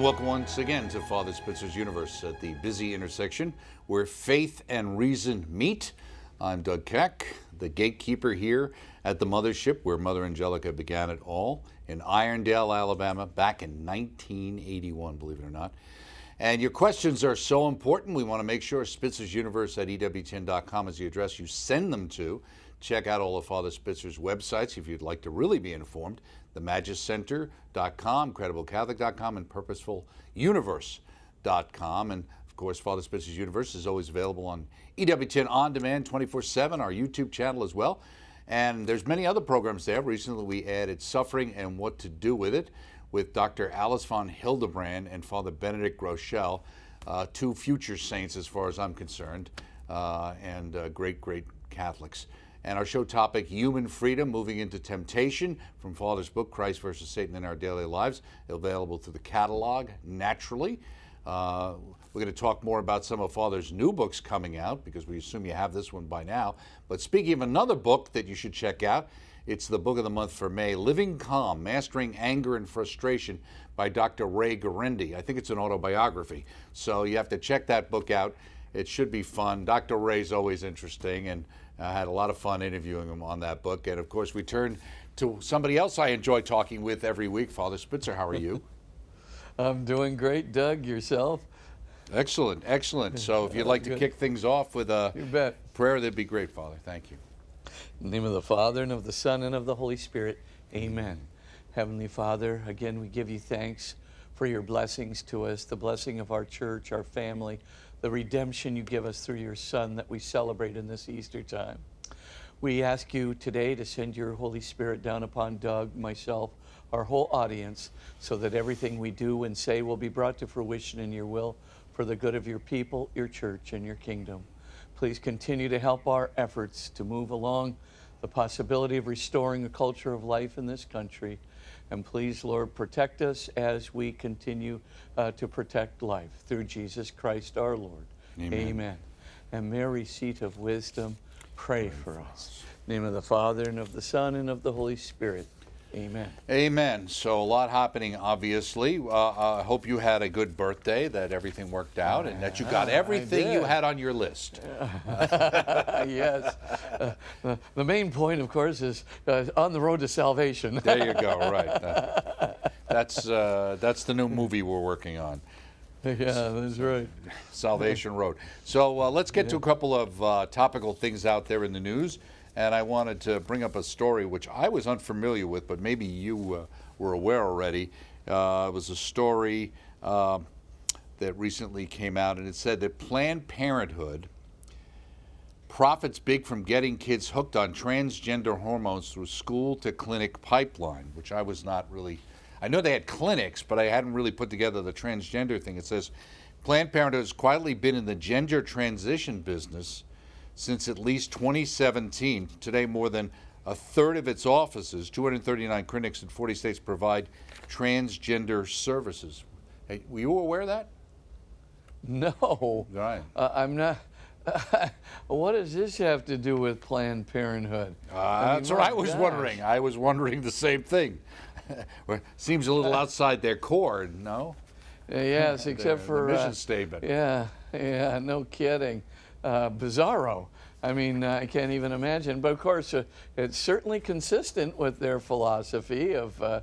And welcome once again to Father Spitzer's Universe at the busy intersection where faith and reason meet. I'm Doug Keck, the gatekeeper here at the mothership where Mother Angelica began it all in Irondale, Alabama, back in 1981, believe it or not. And your questions are so important. We want to make sure Spitzer's Universe at EWTN.com is the address you send them to. Check out all of Father Spitzer's websites if you'd like to really be informed. TheMagisCenter.com, CredibleCatholic.com, and PurposefulUniverse.com. And of course, Father Spitzer's Universe is always available on EWTN On Demand 24 7, our YouTube channel as well. And there's many other programs there. Recently, we added Suffering and What to Do with It with Dr. Alice von Hildebrand and Father Benedict Groeschel, uh, two future saints as far as I'm concerned, uh, and uh, great, great Catholics. And our show topic, Human Freedom, Moving into Temptation, from Father's book, Christ versus Satan in Our Daily Lives, available through the catalog, naturally. Uh, we're going to talk more about some of Father's new books coming out because we assume you have this one by now. But speaking of another book that you should check out, it's the book of the month for May Living Calm Mastering Anger and Frustration by Dr. Ray Guarendi. I think it's an autobiography. So you have to check that book out. It should be fun. Dr. Ray's always interesting, and I had a lot of fun interviewing him on that book. And of course, we turn to somebody else I enjoy talking with every week, Father Spitzer. How are you? I'm doing great, Doug. Yourself? Excellent, excellent. So if you'd like to kick things off with a You bet. prayer, that'd be great, Father. Thank you. In the name of the Father, and of the Son, and of the Holy Spirit. Amen. Heavenly Father, again, we give you thanks for your blessings to us, the blessing of our church, our family, the redemption you give us through your Son that we celebrate in this Easter time. We ask you today to send your Holy Spirit down upon Doug, myself, our whole audience, so that everything we do and say will be brought to fruition in your will for the good of your people, your church, and your kingdom. Please continue to help our efforts to move along the possibility of restoring a culture of life in this country. And please, Lord, protect us as we continue uh, to protect life through Jesus Christ our Lord. Amen. And Mary, seat of wisdom, pray for us. The name of the Father, and of the Son, and of the Holy Spirit. Amen. Amen. So a lot happening, obviously. Uh, uh, I hope you had a good birthday, that everything worked out, and that you got everything you had on your list. yes. Uh, the, the main point, of course, is uh, on the road to salvation. There you go. Right. That's uh, that's the new movie we're working on, yeah, that's right. Salvation Road. So uh, let's get to a couple of uh, topical things out there in the news. And I wanted to bring up a story which I was unfamiliar with, but maybe you uh, were aware already. Uh, it was a story uh, that recently came out, and it said that Planned Parenthood profits big from getting kids hooked on transgender hormones through school to clinic pipeline, which I was not really. I know they had clinics, but I hadn't really put together the transgender thing. It says Planned Parenthood has quietly been in the gender transition business since at least 2017. Today, more than a third of its offices, 239 clinics in 40 states, provide transgender services. Hey, were you aware of that? No. Right. Uh, I'm not. what does this have to do with Planned Parenthood? Uh, I mean, that's what I was gosh. wondering. I was wondering the same thing. Seems a little outside their core, no? Uh, yes, except the for mission uh, statement. Yeah, yeah, no kidding. Uh, bizarro. I mean, I can't even imagine. But of course, uh, it's certainly consistent with their philosophy of uh,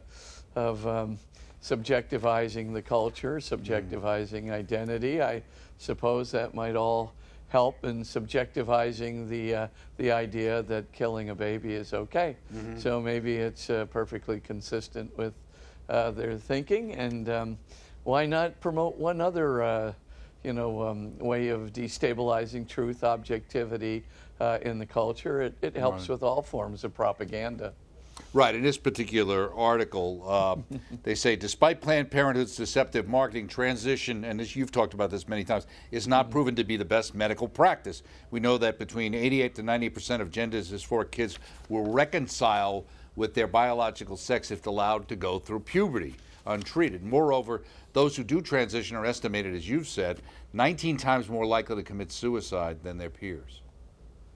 of um, subjectivizing the culture, subjectivizing identity. I suppose that might all help in subjectivizing the uh, the idea that killing a baby is okay. So maybe it's uh, perfectly consistent with uh, their thinking. And um, why not promote one other, uh, you know, um, way of destabilizing truth, objectivity uh, in the culture? It, it helps Right. with all forms of propaganda. Right. In this particular article, uh, they say despite Planned Parenthood's deceptive marketing transition, and this, you've talked about this many times, is not proven to be the best medical practice. We know that between 88 to 90 percent of gender dysphoric kids will reconcile with their biological sex if allowed to go through puberty untreated. Moreover, those who do transition are estimated, as you've said, 19 times more likely to commit suicide than their peers.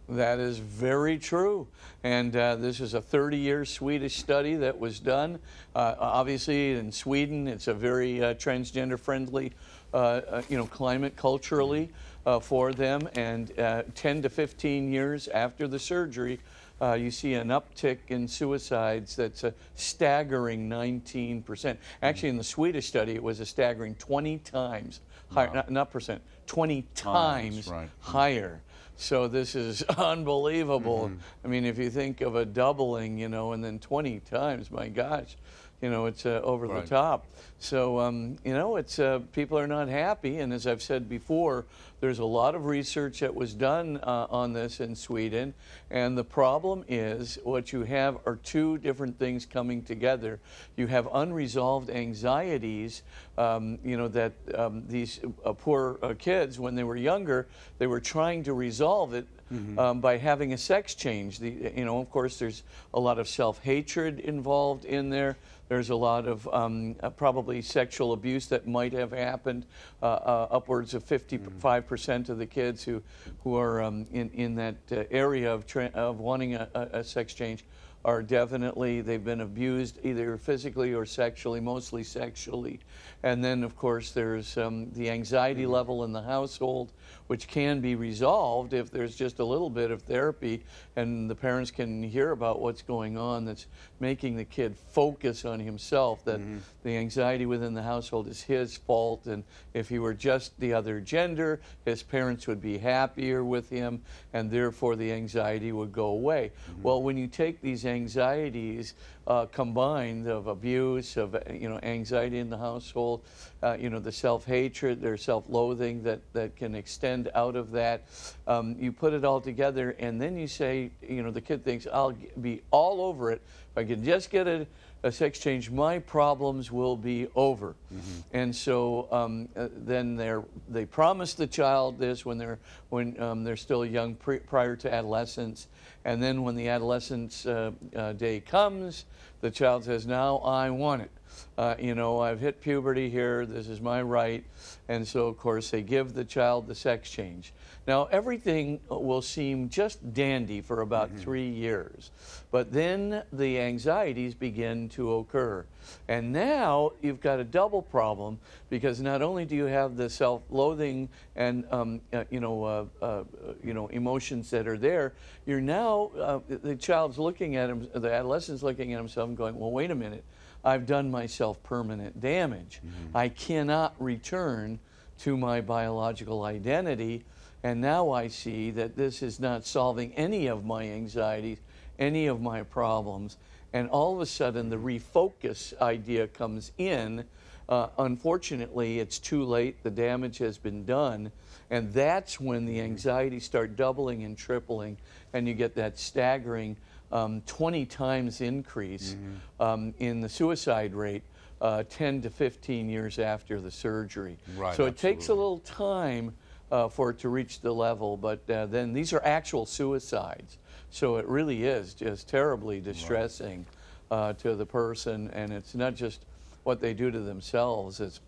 That is very true. And uh, this is a 30 year Swedish study that was done. Uh, obviously, in Sweden, it's a very uh, transgender friendly uh, uh, you know, climate culturally uh, for them. And 10 to 15 years after the surgery, you see an uptick in suicides that's a staggering 19%. Actually, in the Swedish study, it was a staggering 20 times higher, wow. not, not percent, 20 times, times right. higher. So this is unbelievable. Mm-hmm. I mean, if you think of a doubling, you know, and then 20 times, my gosh, you know, it's uh, over right. the top. So, um, you know, it's uh, people are not happy. And as I've said before, there's a lot of research that was done uh, on this in Sweden. And the problem is what you have are two different things coming together. You have unresolved anxieties, um, you know, that um, these uh, poor uh, kids, when they were younger, they were trying to resolve it Mm-hmm. Um, by having a sex change. The, you know, of course, there's a lot of self-hatred involved in there. There's a lot of um, uh, probably sexual abuse that might have happened. Uh, uh, upwards of 55 percent of the kids who who are um, in in that uh, area of tra- of wanting a, a sex change are definitely they've been abused either physically or sexually, mostly sexually. And then, of course, there's um, the anxiety mm-hmm. level in the household, which can be resolved if there's just a little bit of therapy and the parents can hear about what's going on that's making the kid focus on himself, that mm-hmm. the anxiety within the household is his fault. And if he were just the other gender, his parents would be happier with him, and therefore the anxiety would go away. Mm-hmm. Well, when you take these anxieties uh, combined of abuse, of you know anxiety in the household, uh, you know the self-hatred, their self-loathing that that can extend out of that. Um, you put it all together, and then you say, you know, the kid thinks I'll be all over it if I can just get a a sex change, my problems will be over. Mm-hmm. And so um, uh, then they're, they promise the child this when they're, when, um, they're still young, pre- prior to adolescence. And then when the adolescence uh, uh, day comes, the child says, Now I want it. Uh, you know, I've hit puberty here, this is my right. And so, of course, they give the child the sex change. Now, everything will seem just dandy for about mm-hmm. three years, but then the anxieties begin to occur. And now you've got a double problem because not only do you have the self-loathing and um, uh, you know uh, uh, you know emotions that are there, you're now uh, the child's looking at him, the adolescent's looking at himself and going, "Well, wait a minute, I've done myself permanent damage. Mm-hmm. I cannot return." to my biological identity and now I see that this is not solving any of my anxieties, any of my problems. And all of a sudden, the refocus idea comes in. Uh, unfortunately, it's too late. The damage has been done. And that's when the anxieties start doubling and tripling, and you get that staggering um, 20 times increase mm-hmm. um, in the suicide rate uh, 10 to 15 years after the surgery. Right, so it absolutely. takes a little time uh, for it to reach the level. But uh, then these are actual suicides. So it really is just terribly distressing uh, to the person. And it's not just what they do to themselves, it's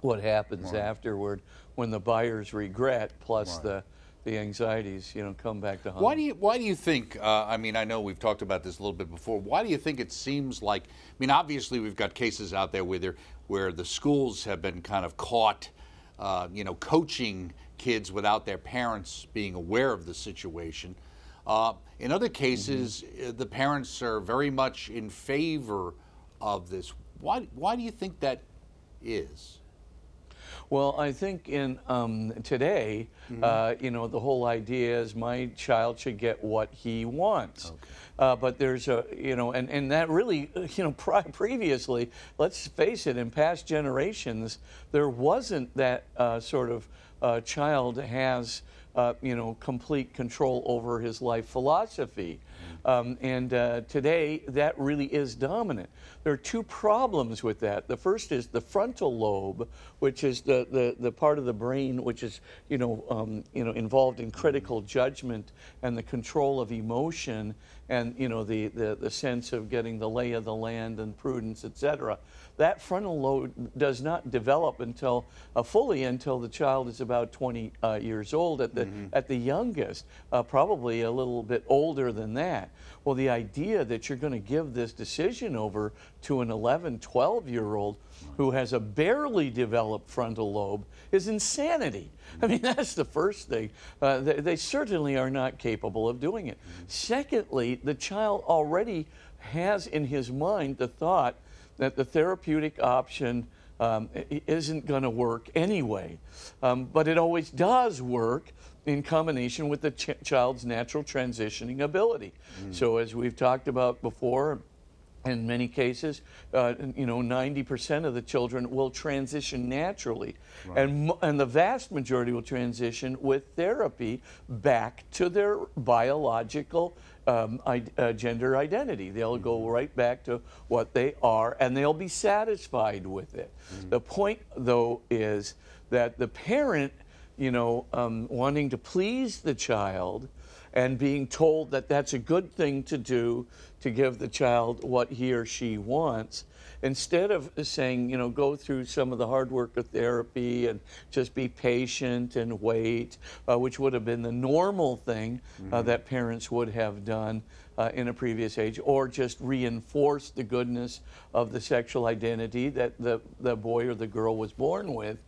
what happens right. afterward when the buyer's regret plus right. the the anxieties, you know, come back to home. Why do you Why do you think? Uh, I mean, I know we've talked about this a little bit before. Why do you think it seems like? I mean, obviously we've got cases out there where where the schools have been kind of caught, uh, you know, coaching kids without their parents being aware of the situation. Uh, in other cases, mm-hmm. the parents are very much in favor of this. Why, why do you think that is? Well, I think in um, today, mm-hmm. uh, you know, the whole idea is my child should get what he wants. Okay. Uh, but there's a, you know, and, and that really, you know, previously, let's face it, in past generations, there wasn't that uh, sort of uh, child has uh, you know, complete control over his life philosophy. Um, and uh, today, that really is dominant. There are two problems with that. The first is the frontal lobe, which is the, the, the part of the brain which is, you know, um, you know, involved in critical judgment and the control of emotion and, you know, the, the, the sense of getting the lay of the land and prudence, etc that frontal lobe does not develop until uh, fully until the child is about 20 uh, years old at the at the youngest, uh, probably a little bit older than that. Well, the idea that you're going to give this decision over to an 11, 12 year old who has a barely developed frontal lobe is insanity. I mean, that's the first thing. Uh, they, they certainly are not capable of doing it. Secondly, the child already has in his mind the thought that the therapeutic option um, isn't going to work anyway. Um, but it always does work in combination with the ch- child's natural transitioning ability. So, as we've talked about before, in many cases, uh, you know, 90% of the children will transition naturally. And, mo- and the vast majority will transition with therapy back to their biological um, I- uh, gender identity. They'll go right back to what they are and they'll be satisfied with it. The point, though, is that the parent, you know, um, wanting to please the child, and being told that that's a good thing to do to give the child what he or she wants instead of saying you know go through some of the hard work of therapy and just be patient and wait uh, which would have been the normal thing uh, that parents would have done uh, in a previous age or just reinforce the goodness of the sexual identity that the, the boy or the girl was born with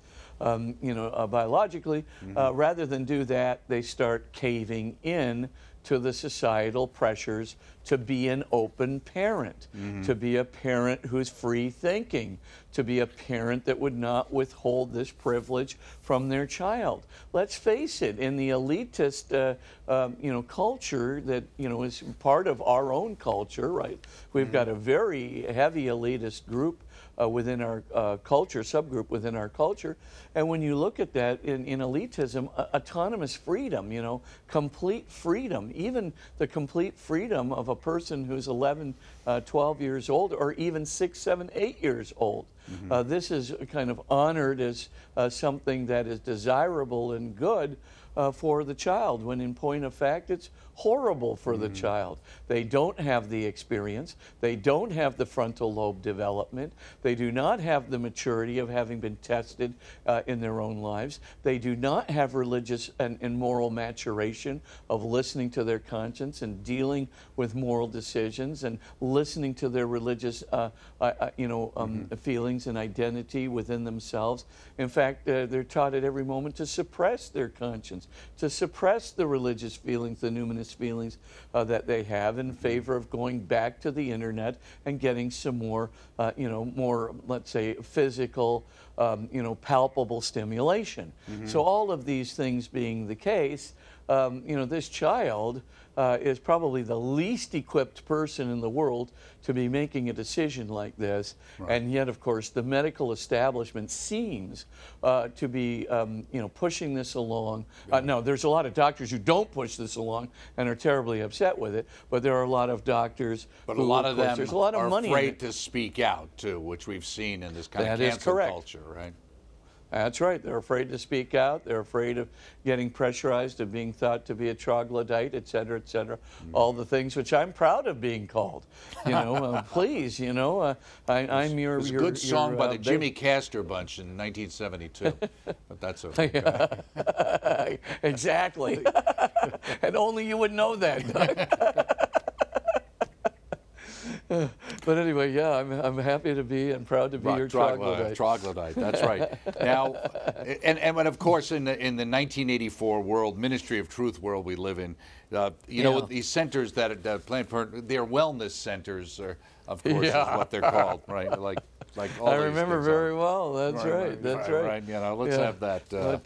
um, you know, uh, biologically. Uh, rather than do that, they start caving in to the societal pressures to be an open parent, to be a parent who's free thinking, to be a parent that would not withhold this privilege from their child. Let's face it, in the elitist, uh, um, you know, culture that you know is part of our own culture, right? We've got a very heavy elitist group uh, within our uh, culture, subgroup within our culture. And when you look at that in, in elitism, uh, autonomous freedom, you know, complete freedom, even the complete freedom of a person who's 11, uh, 12 years old, or even 6, 7, 8 years old. Uh, this is kind of honored as uh, something that is desirable and good uh, for the child, when in point of fact, it's horrible for the child. They don't have the experience, they don't have the frontal lobe development, they do not have the maturity of having been tested uh, in their own lives, they do not have religious and, and moral maturation of listening to their conscience and dealing with moral decisions and listening to their religious, uh, uh, uh, you know, um, feelings and identity within themselves. In fact, uh, they're taught at every moment to suppress their conscience, to suppress the religious feelings, the numinous feelings uh, that they have in favor of going back to the internet and getting some more, uh, you know, more, let's say, physical, um, you know, palpable stimulation. So all of these things being the case, um, you know, this child uh, is probably the least equipped person in the world to be making a decision like this. And yet, of course, the medical establishment seems uh, to be, um, you know, pushing this along. Uh, no, there's a lot of doctors who don't push this along and are terribly upset with it. But there are a lot of doctors. But who, a lot of course, them there's a lot of are money afraid to speak out too, which we've seen in this kind That of cancel culture, right? That's right. They're afraid to speak out. They're afraid of getting pressurized, of being thought to be a troglodyte, et cetera, et cetera. Mm. All the things which I'm proud of being called. You know, uh, please, you know, uh, I, I'm your. It was a your- good song your, by uh, the Jimmy Castor Bunch in 1972, but that's okay. exactly. and only you would know that. But anyway, yeah, I'm, I'm happy to be and proud to be Right, your troglodyte. troglodyte. Troglodyte, that's right. now, and, and of course, in the, in the 1984 world, Ministry of Truth world we live in, uh, you know, these centers that, that Planned Parenthood, they're wellness centers, are, of course, Yeah. is what they're called, right? Like, like all I remember very are. well. That's right. That's right. Right, you know, let's Yeah. have that. Uh, uh,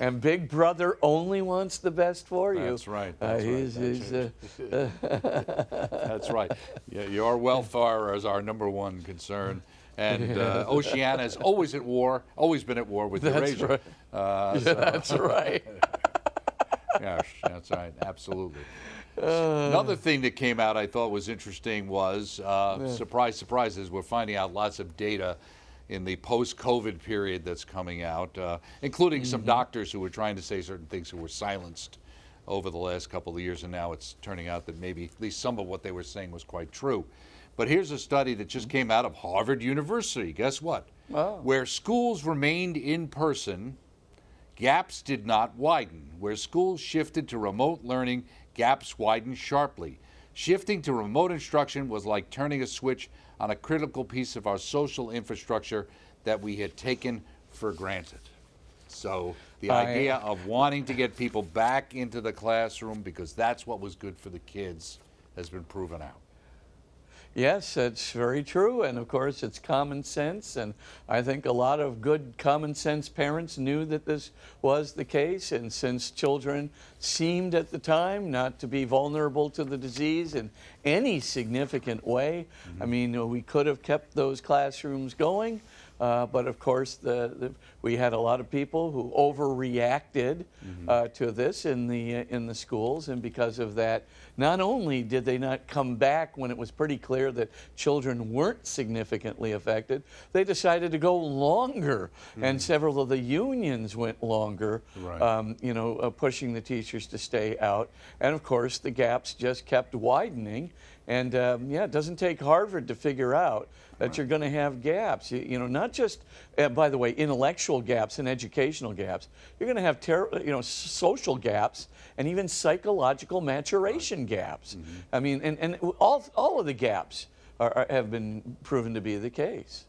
and Big Brother only wants the best for you. That's right, Uh, that's right, he's, that's he's, uh, That's right. Yeah, your welfare is our number one concern. And uh, Oceania is always at war, always been at war with That's Eurasia. right. Uh, so- that's right. yes, that's right. Absolutely. Uh. Another thing that came out I thought was interesting was uh, surprise, surprises. We're finding out lots of data in the post-COVID period that's coming out, uh, including some Mm-hmm. doctors who were trying to say certain things who were silenced over the last couple of years, and now it's turning out that maybe at least some of what they were saying was quite true. But here's a study that just came out of Harvard University. Guess what? Where schools remained in person, gaps did not widen. Where schools shifted to remote learning, gaps widened sharply. Shifting to remote instruction was like turning a switch on a critical piece of our social infrastructure that we had taken for granted. So, the I- idea of wanting to get people back into the classroom because that's what was good for the kids has been proven out. Yes, it's very true. And of course, it's common sense. And I think a lot of good common sense parents knew that this was the case. And since children seemed at the time not to be vulnerable to the disease in any significant way, I mean, we could have kept those classrooms going. Uh, but of course, the, the, we had a lot of people who overreacted uh, to this in the in the schools, and because of that, not only did they not come back when it was pretty clear that children weren't significantly affected, they decided to go longer, and several of the unions went longer. Right. Um, you know, uh, pushing the teachers to stay out, and of course, the gaps just kept widening. And um, yeah, it doesn't take Harvard to figure out that you're going to have gaps. You, you know, not just, uh, by the way, intellectual gaps and educational gaps. You're going to have, ter- you know, social gaps and even psychological maturation gaps. I mean, and, and all, all of the gaps are, are, have been proven to be the case.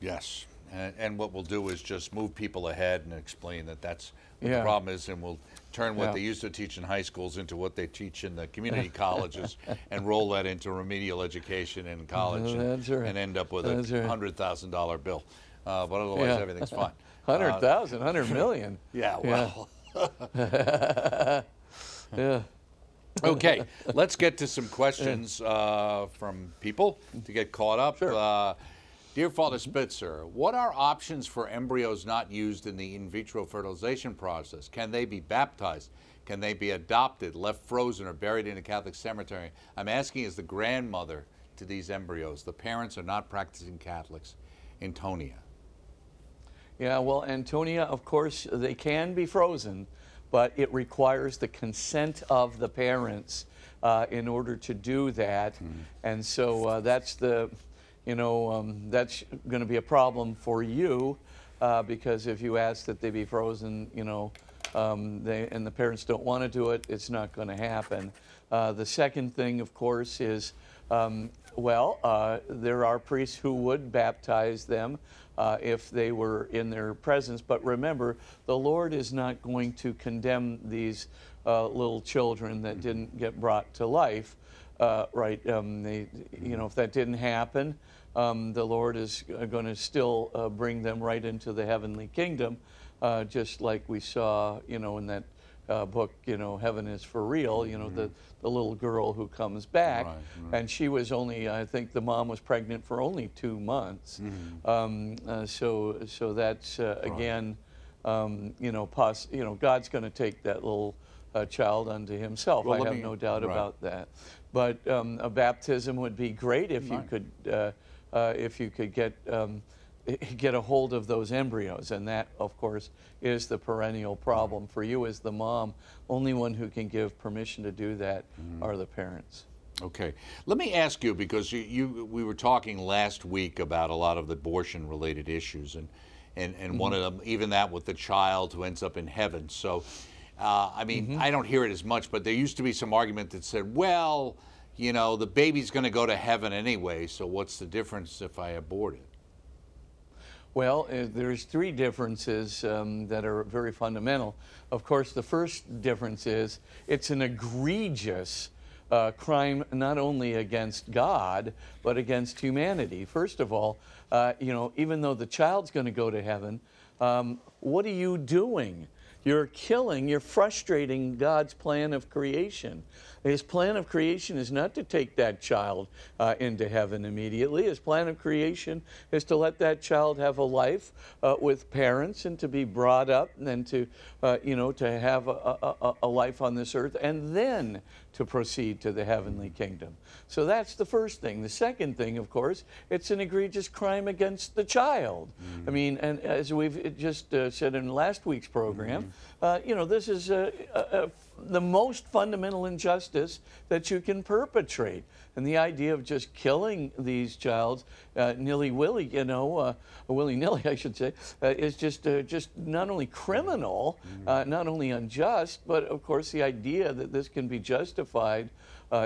Yes, and, and what we'll do is just move people ahead and explain that that's what Yeah. the problem is, and we'll turn what Yeah. they used to teach in high schools into what they teach in the community colleges, and roll that into remedial education in college, and, right. and end up with That's a right. hundred thousand dollar bill. Uh, but otherwise, Yeah. everything's fine. Uh, 100,000, 100 million. yeah, Yeah. well. Yeah. Okay, let's get to some questions uh, from people to get caught up. Sure. Uh, dear Father Spitzer, what are options for embryos not used in the in vitro fertilization process? Can they be baptized? Can they be adopted, left frozen, or buried in a Catholic cemetery? I'm asking as the grandmother to these embryos. The parents are not practicing Catholics. Antonia. Yeah, well, Antonia, of course, they can be frozen, but it requires the consent of the parents uh, in order to do that. And so uh, that's the, you know, um, that's going to be a problem for you uh, because if you ask that they be frozen, you know, um, they, and the parents don't want to do it, it's not going to happen. Uh, the second thing, of course, is um, well, uh, there are priests who would baptize them uh, if they were in their presence. But remember, the Lord is not going to condemn these uh, little children that didn't get brought to life. Uh, right? Um, they, you know, if that didn't happen, um, the Lord is going to still uh, bring them right into the heavenly kingdom, uh, just like we saw, you know, in that uh, book, you know, Heaven is for Real, you know, the, the little girl who comes back. Right, right. And she was only, I think the mom was pregnant for only two months. Mm-hmm. Um, uh, so, so that's, uh, again, um, you know, poss- you know, God's going to take that little uh, child unto himself. Well, I have me- no doubt right. about that. But um, a baptism would be great if you could, uh, uh, if you could get um, get a hold of those embryos, and that, of course, is the perennial problem for you as the mom. Only one who can give permission to do that Mm-hmm. are the parents. Okay, let me ask you because you, you we were talking last week about a lot of the abortion-related issues, and and, and one of them, even that with the child who ends up in heaven. So, uh, I mean, I don't hear it as much, but there used to be some argument that said, well, you know, the baby's going to go to heaven anyway, so what's the difference if I abort it? Well, uh, there's three differences um, that are very fundamental. Of course, the first difference is it's an egregious uh, crime not only against God but against humanity. First of all, uh, you know, even though the child's going to go to heaven, um, what are you doing? You're killing, you're frustrating God's plan of creation. His plan of creation is not to take that child uh, into heaven immediately. His plan of creation is to let that child have a life uh, with parents and to be brought up and then to, uh, you know, to have a, a, a- a life on this earth and then to proceed to the heavenly kingdom. So that's the first thing. The second thing, of course, it's an egregious crime against the child. I mean, and as we've just uh, said in last week's program, uh, you know, this is uh, uh, the most fundamental injustice that you can perpetrate. And the idea of just killing these childs uh, nilly willy, you know, uh, willy nilly, I should say, uh, is just uh, just not only criminal, uh, not only unjust, but of course the idea that this can be justified,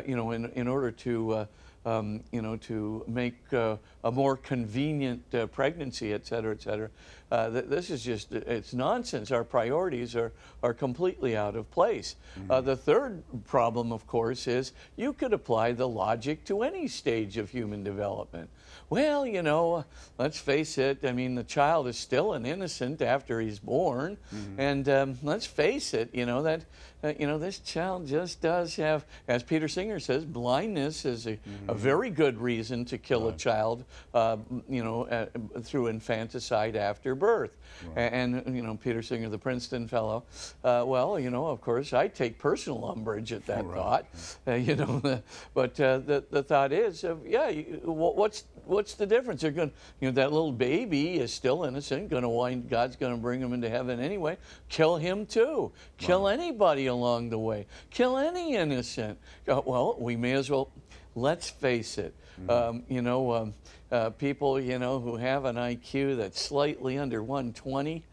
you know, in in order to. Uh, um, you know, to make uh, a more convenient uh, pregnancy, et cetera, et cetera. Uh, th- this is just, it's nonsense. Our priorities are, are completely out of place. Uh, the third problem, of course, is you could apply the logic to any stage of human development. Well, you know, let's face it, I mean, the child is still an innocent after he's born. And um, let's face it, you know, that, uh, you know, this child just does have, as Peter Singer says, blindness is a, a very good reason to kill a child, uh, you know, uh, through infanticide after birth. A- And, you know, Peter Singer, the Princeton fellow, uh, well, you know, of course, I take personal umbrage at that thought, uh, you know, but uh, the, the thought is, uh, yeah, you, what's, what's the difference? They're going, you know, that little baby is still innocent, going to wind, God's going to bring him into heaven anyway. Kill him too. Kill anybody along the way. Kill any innocent. Uh, well, we may as well, let's face it, um, you know, um, uh, people, you know, who have an IQ that's slightly under 120,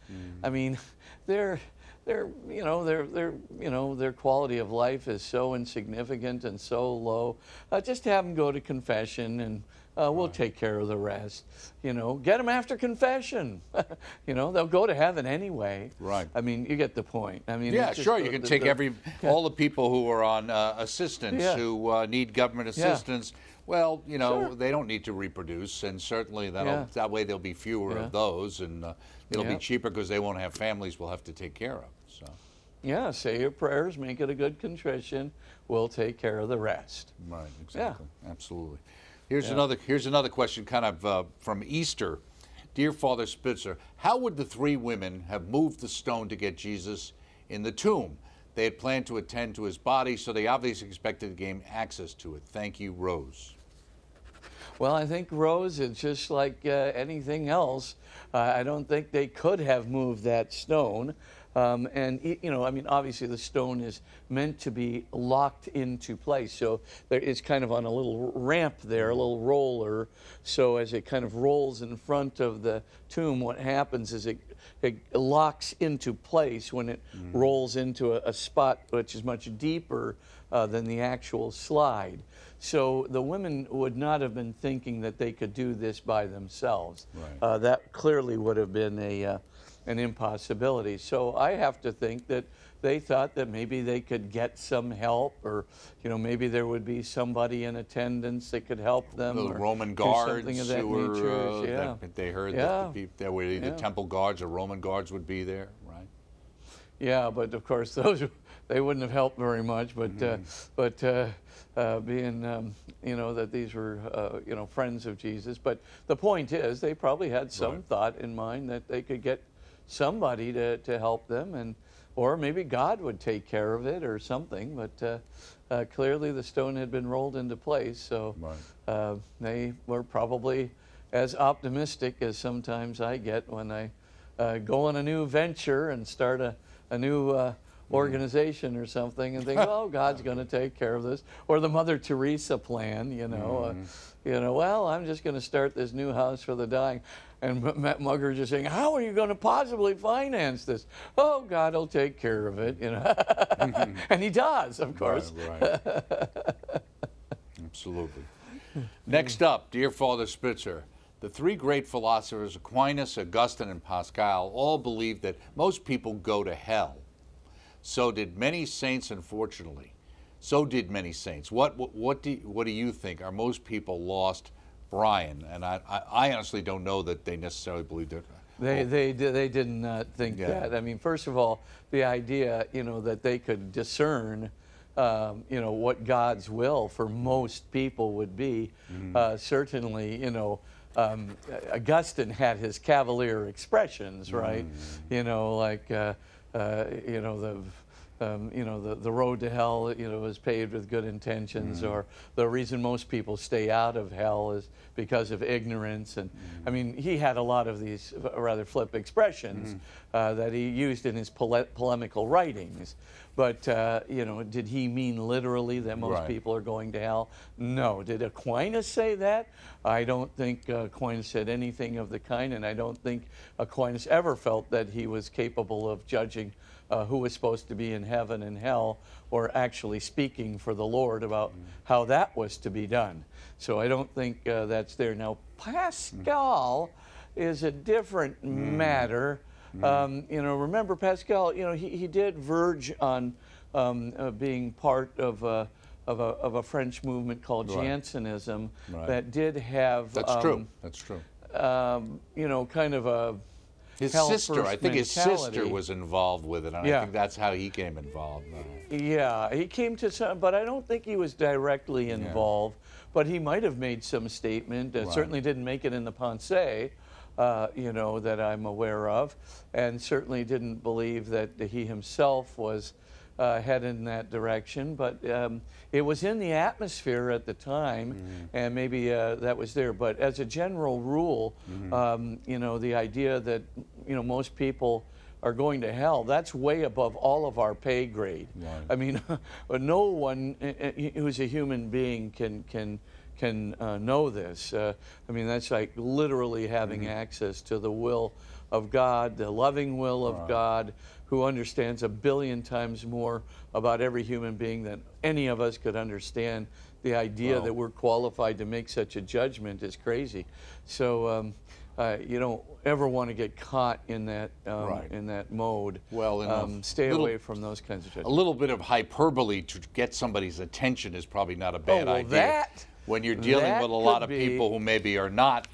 I mean, they're, their you know their their you know their quality of life is so insignificant and so low. Uh, just have them go to confession and. Uh, we'll take care of the rest. You know, get them after confession. you know, they'll go to heaven anyway. Right. I mean, you get the point. I mean, Yeah, sure. the- You can the- take the- every all the people who are on uh, assistance Yeah. who uh, need government Yeah. assistance. Well, you know, Sure. they don't need to reproduce, and certainly that'll Yeah. that way there'll be fewer Yeah. of those, and uh, it'll Yeah. be cheaper because they won't have families we'll have to take care of. So, Yeah, say your prayers, make it a good contrition. We'll take care of the rest. right, exactly, absolutely. Here's Yeah. another here's another question, kind of uh, from Easter. Dear Father Spitzer, how would the three women have moved the stone to get Jesus in the tomb? They had planned to attend to his body, so they obviously expected to gain access to it. Thank you, Rose. Well, I think Rose it's just like uh, anything else. Uh, I don't think they could have moved that stone. Um, and, you know, I mean, obviously the stone is meant to be locked into place. So there is kind of on a little ramp there, a little roller. So as it kind of rolls in front of the tomb, what happens is it, it locks into place when it rolls into a, a spot which is much deeper uh, than the actual slide. So the women would not have been thinking that they could do this by themselves. Right. Uh, that clearly would have been a, uh, an impossibility. So I have to think that they thought that maybe they could get some help, or you know maybe there would be somebody in attendance that could help them. The Roman guards something of that who were, nature. uh, yeah. that they heard Yeah. that the peop there were either Yeah. temple guards or Roman guards would be there, right? Yeah, but of course those they wouldn't have helped very much. But uh, but uh, uh, being um, you know that these were uh, you know friends of Jesus. But the point is they probably had some Right. thought in mind that they could get somebody to, to help them and or maybe God would take care of it or something. But uh, uh, clearly the stone had been rolled into place, so Right. uh, they were probably as optimistic as sometimes I get when I uh, go on a new venture and start a, a new uh, organization or something and think, oh, God's going to take care of this. Or the Mother Teresa plan, you know. Uh, you know, well, I'm just going to start this new house for the dying. And Matt Muggeridge is saying, how are you going to possibly finance this? Oh, God will take care of it, you know. and he does, of course. Right, right. Absolutely. Next up, dear Father Spitzer, the three great philosophers, Aquinas, Augustine, and Pascal, all believed that most people go to hell. So did many saints, unfortunately. So did many saints. What, what, what, do, what do you think? Are most people lost? Brian, and I, I, I honestly don't know that they necessarily believe that. They, they, they didn't think Yeah. that. I mean, first of all, the idea, you know, that they could discern, um, you know, what God's will for most people would be. Uh, certainly, you know, um, Augustine had his cavalier expressions, right? You know, like, uh, uh, you know, the um, you know, the, the road to hell, you know, is paved with good intentions, Mm-hmm. or the reason most people stay out of hell is because of ignorance. And I Mm-hmm. mean, he had a lot of these rather flip expressions Mm-hmm. uh, that he used in his pole- polemical writings. But, uh, you know, did he mean literally that most Right. people are going to hell? No. Did Aquinas say that? I don't think uh, Aquinas said anything of the kind, and I don't think Aquinas ever felt that he was capable of judging uh, who was supposed to be in heaven and hell, or actually speaking for the Lord about how that was to be done. So I don't think uh, that's there. Now, Pascal is a different matter. Um, you know, remember Pascal, you know, he, he did verge on um, uh, being part of a, of, a, of a French movement called Right. Jansenism Right. that did have, That's um, true. That's true. um, you know, kind of a His sister, I think his sister was involved with it, and I think that's how he came involved. Yeah, he came to some, but I don't think he was directly involved. Yeah. But he might have made some statement. Uh, Right. Certainly didn't make it in the Pensées, uh, you know, that I'm aware of, and certainly didn't believe that he himself was uh, headed in that direction. But um, it was in the atmosphere at the time, and maybe uh, that was there. But as a general rule, um, you know, the idea that you know most people are going to hell. That's way above all of our pay grade. Right. I mean, no one uh, uh, who's a human being can can can uh, know this. Uh, I mean, that's like literally having Mm-hmm. access to the will of God, the loving will of God, who understands a billion times more about every human being than any of us could understand. The idea Well- that we're qualified to make such a judgment is crazy. So. Um, uh, you don't ever want to get caught in that um, Right. in that mode. Well, um, stay little- away from those kinds of things. a little bit of hyperbole to get somebody's attention is probably not a bad Oh, well, idea. that- when you're dealing with a lot of be- people who maybe are not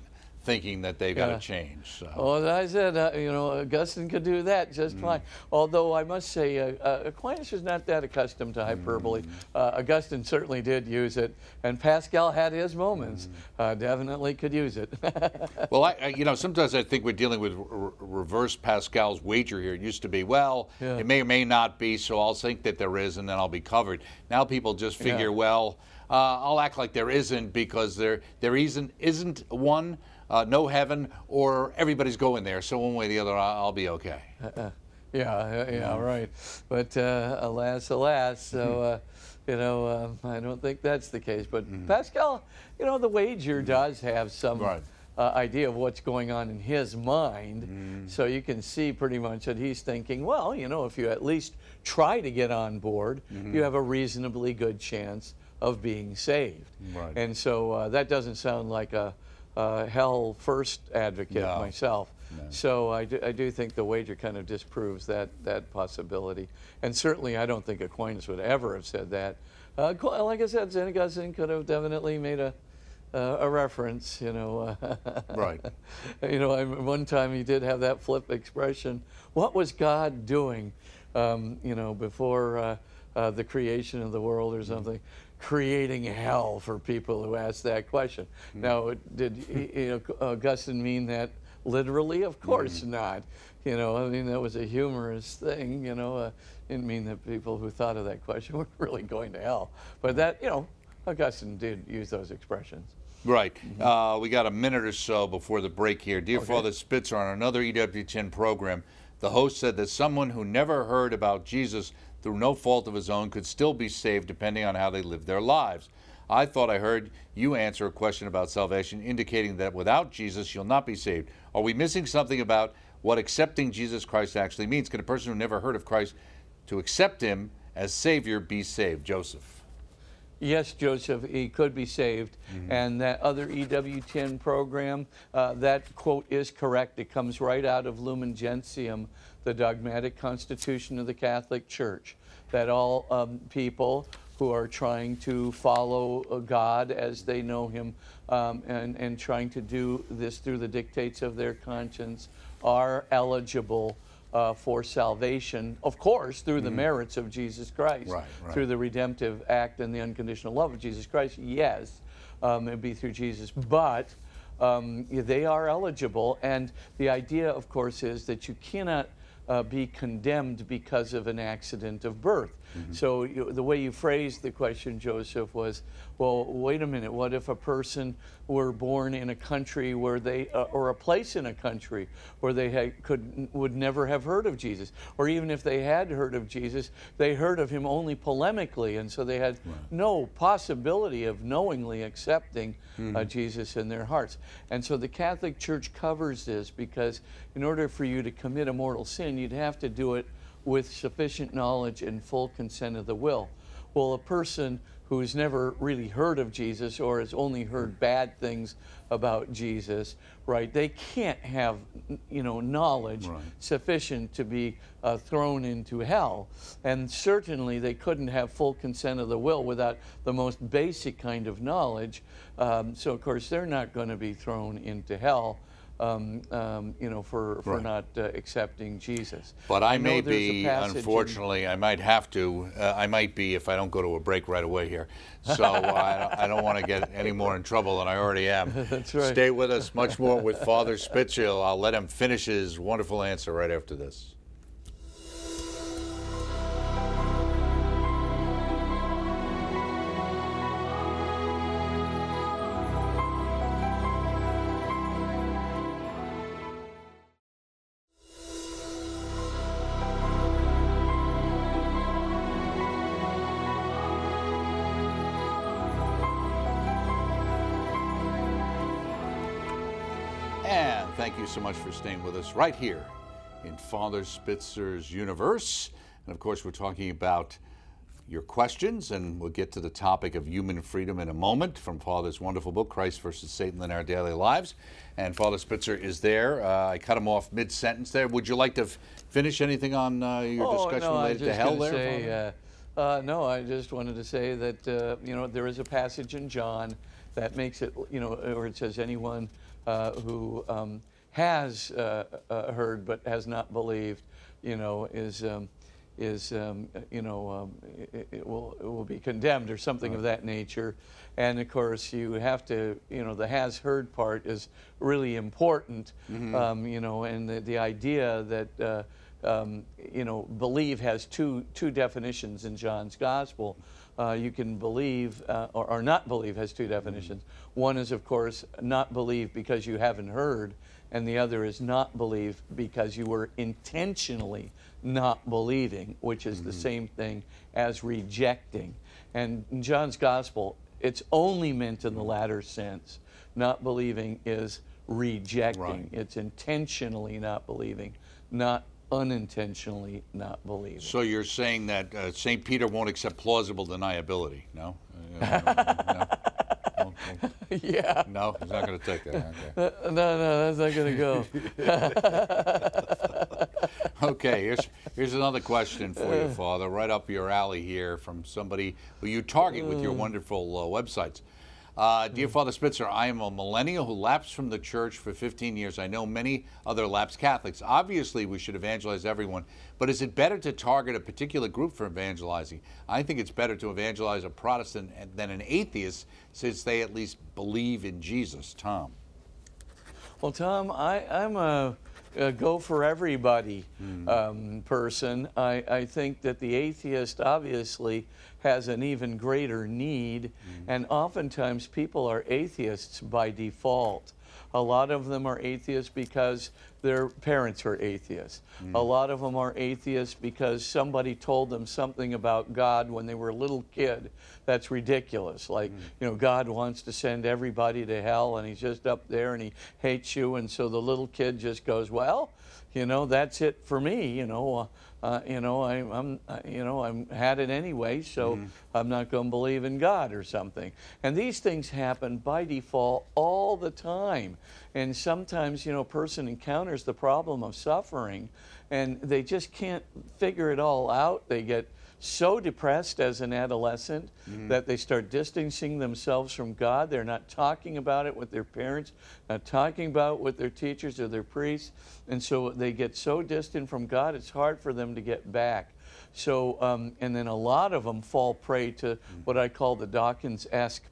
thinking that they've got to change. So. Well, as I said, uh, you know, Augustine could do that just Mm. fine. Although I must say, uh, uh, Aquinas was not that accustomed to hyperbole. Mm. Uh, Augustine certainly did use it, and Pascal had his moments. Mm. Uh, definitely could use it. Well, I, I, you know, sometimes I think we're dealing with r- reverse Pascal's wager here. It used to be, well, Yeah. it may or may not be, so I'll think that there is, and then I'll be covered. Now people just figure, Yeah. well, uh, I'll act like there isn't because there there isn't isn't one, uh, no heaven, or everybody's going there. So one way or the other, I'll, I'll be okay. yeah, yeah, yeah, Mm. right. But uh, alas, alas, so uh, you know, um, I don't think that's the case. But Pascal, you know, the wager does have some Mm. Right. uh, idea of what's going on in his mind, Mm. so you can see pretty much that he's thinking, well, you know, if you at least try to get on board, Mm-hmm. you have a reasonably good chance of being saved. Right. And so uh, that doesn't sound like a, a hell first advocate No. myself. So I do, I do think the wager kind of disproves that, that possibility. And certainly I don't think Aquinas would ever have said that. Uh, like I said, St. Augustine could have definitely made a, uh, a reference, you know. Right. you know, I, one time he did have that flip expression. What was God doing, um, you know, before uh, uh, the creation of the world or something? Creating hell for people who ask that question. Now, did you know, Augustine mean that literally? Of course not. You know, I mean, that was a humorous thing, you know. Uh, didn't mean that people who thought of that question were really going to hell. But that, you know, Augustine did use those expressions. Right. Uh, we got a minute or so before the break here. Dear Father Spitzer, on another EWTN program, the host said that someone who never heard about Jesus through no fault of his own could still be saved depending on how they live their lives. I thought I heard you answer a question about salvation, indicating that without Jesus, you'll not be saved. Are we missing something about what accepting Jesus Christ actually means? Can a person who never heard of Christ to accept him as Savior be saved? Joseph. Yes, Joseph, he could be saved. And that other EWTN program, uh, that quote is correct. It comes right out of Lumen Gentium, the dogmatic constitution of the Catholic Church, that all um, people who are trying to follow uh, God as they know Him um, and, and trying to do this through the dictates of their conscience are eligible uh, for salvation, of course, through the merits of Jesus Christ, Right, right. through the redemptive act and the unconditional love of Jesus Christ, yes, um, it'd be through Jesus. But um, they are eligible, and the idea, of course, is that you cannot uh, be condemned because of an accident of birth. So you, the way you phrased the question, Joseph, was, well, wait a minute. What if a person were born in a country where they, uh, or a place in a country where they had, could would never have heard of Jesus, or even if they had heard of Jesus, they heard of him only polemically, and so they had no possibility of knowingly accepting uh, Jesus in their hearts. And so the Catholic Church covers this because in order for you to commit a mortal sin, you'd have to do it with sufficient knowledge and full consent of the will. Well, a person who's never really heard of Jesus or has only heard bad things about Jesus, right? They can't have, you know, knowledge Right. sufficient to be uh, thrown into hell. And certainly they couldn't have full consent of the will without the most basic kind of knowledge. Um, so, of course, they're not going to be thrown into hell. Um, um, you know, for, for Right. not uh, accepting Jesus. But I know may be, unfortunately, I might have to. Uh, I might be if I don't go to a break right away here. So I don't, I don't want to get any more in trouble than I already am. That's right. Stay with us. Much more with Father Spitzer. I'll let him finish his wonderful answer right after this. So much for staying with us right here in Father Spitzer's universe. And of course, we're talking about your questions, and we'll get to the topic of human freedom in a moment from Father's wonderful book, Christ versus Satan in Our Daily Lives. And Father Spitzer is there. Uh, I cut him off mid sentence there. Would you like to finish anything on uh, your Oh, discussion no, related to hell there? say, uh, uh, no, I just wanted to say that uh, you know there is a passage in John that makes it you know where it says anyone uh, who um, has uh, uh, heard but has not believed, you know, is. Um, is um, you know um, it, it will it will be condemned or something of that nature, and of course you have to you know the has heard part is really important, um, you know, and the, the idea that uh, um, you know believe has two two definitions in John's gospel. Uh, you can believe uh, or, or not believe has two definitions. One is of course not believe because you haven't heard, and the other is not believe because you were intentionally not believing, which is the same thing as rejecting. And in John's gospel, it's only meant in the latter sense. Not believing is rejecting. Right. It's intentionally not believing, not unintentionally not believing. So you're saying that uh, St. Peter won't accept plausible deniability? No? Uh, no? No? yeah. No, he's not going to take that. Okay. No, no, that's not going to go. Okay, here's here's another question for you, Father, right up your alley here from somebody who you target with your wonderful uh, websites. Uh, dear Father Spitzer, I am a millennial who lapsed from the church for 15 years. I know many other lapsed Catholics. Obviously, we should evangelize everyone, but is it better to target a particular group for evangelizing? I think it's better to evangelize a Protestant than an atheist, since they at least believe in Jesus. Tom. Well, Tom, I, I'm a, a go for everybody Hmm. um, person. I, I think that the atheist obviously has an even greater need, Hmm. and oftentimes people are atheists by default. A lot of them are atheists because their parents are atheists. Hmm. A lot of them are atheists because somebody told them something about God when they were a little kid that's ridiculous. Like, you know, God wants to send everybody to hell and he's just up there and he hates you. And so the little kid just goes, well, you know, that's it for me. You know, uh, uh, you know, I, I'm, uh, you know, I'm had it anyway, so I'm not going to believe in God or something. And these things happen by default all the time. And sometimes, you know, a person encounters the problem of suffering, and they just can't figure it all out. They get so depressed as an adolescent that they start distancing themselves from God. They're not talking about it with their parents, not talking about it with their teachers or their priests. And so they get so distant from God, it's hard for them to get back. So, um, and then a lot of them fall prey to what I call the Dawkins esque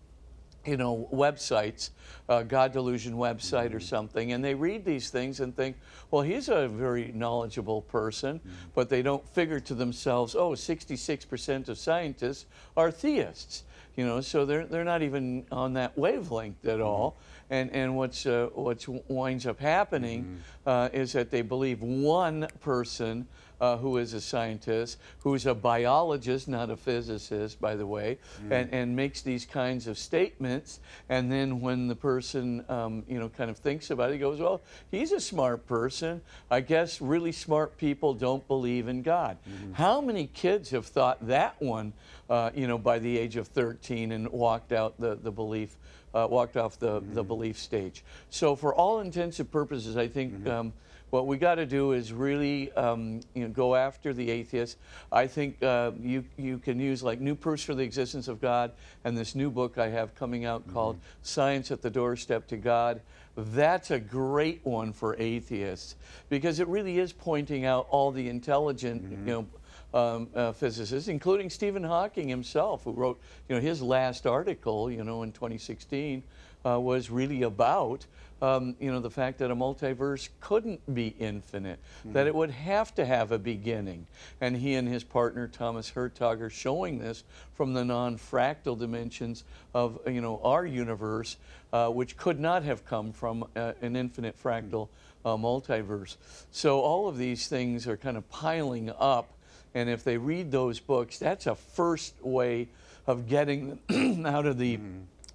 you know, websites, uh, God Delusion website or something, and they read these things and think, well, he's a very knowledgeable person, but they don't figure to themselves, oh, 66% of scientists are theists. You know, so they're, they're not even on that wavelength at all. And, and what's, uh, what's winds up happening uh, is that they believe one person uh, who is a scientist, who's a biologist, not a physicist, by the way, and, and makes these kinds of statements. And then when the person, um, you know, kind of thinks about it, he goes, well, he's a smart person. I guess really smart people don't believe in God. How many kids have thought that one, uh, you know, by the age of 13 and walked out the, the belief, uh, walked off the, the belief stage? So for all intents and purposes, I think um, what we got to do is really um, you know, go after the atheists. I think uh, you, you can use like new proofs for the existence of God and this new book I have coming out called Science at the Doorstep to God. That's a great one for atheists because it really is pointing out all the intelligent, you know, um, uh, physicists, including Stephen Hawking himself, who wrote, you know, his last article, you know, in 2016, uh, was really about, um, you know, the fact that a multiverse couldn't be infinite, that it would have to have a beginning. And he and his partner Thomas Hertog are showing this from the non-fractal dimensions of, you know, our universe, uh, which could not have come from uh, an infinite fractal uh, multiverse. So all of these things are kind of piling up. And if they read those books, that's a first way of getting them out of the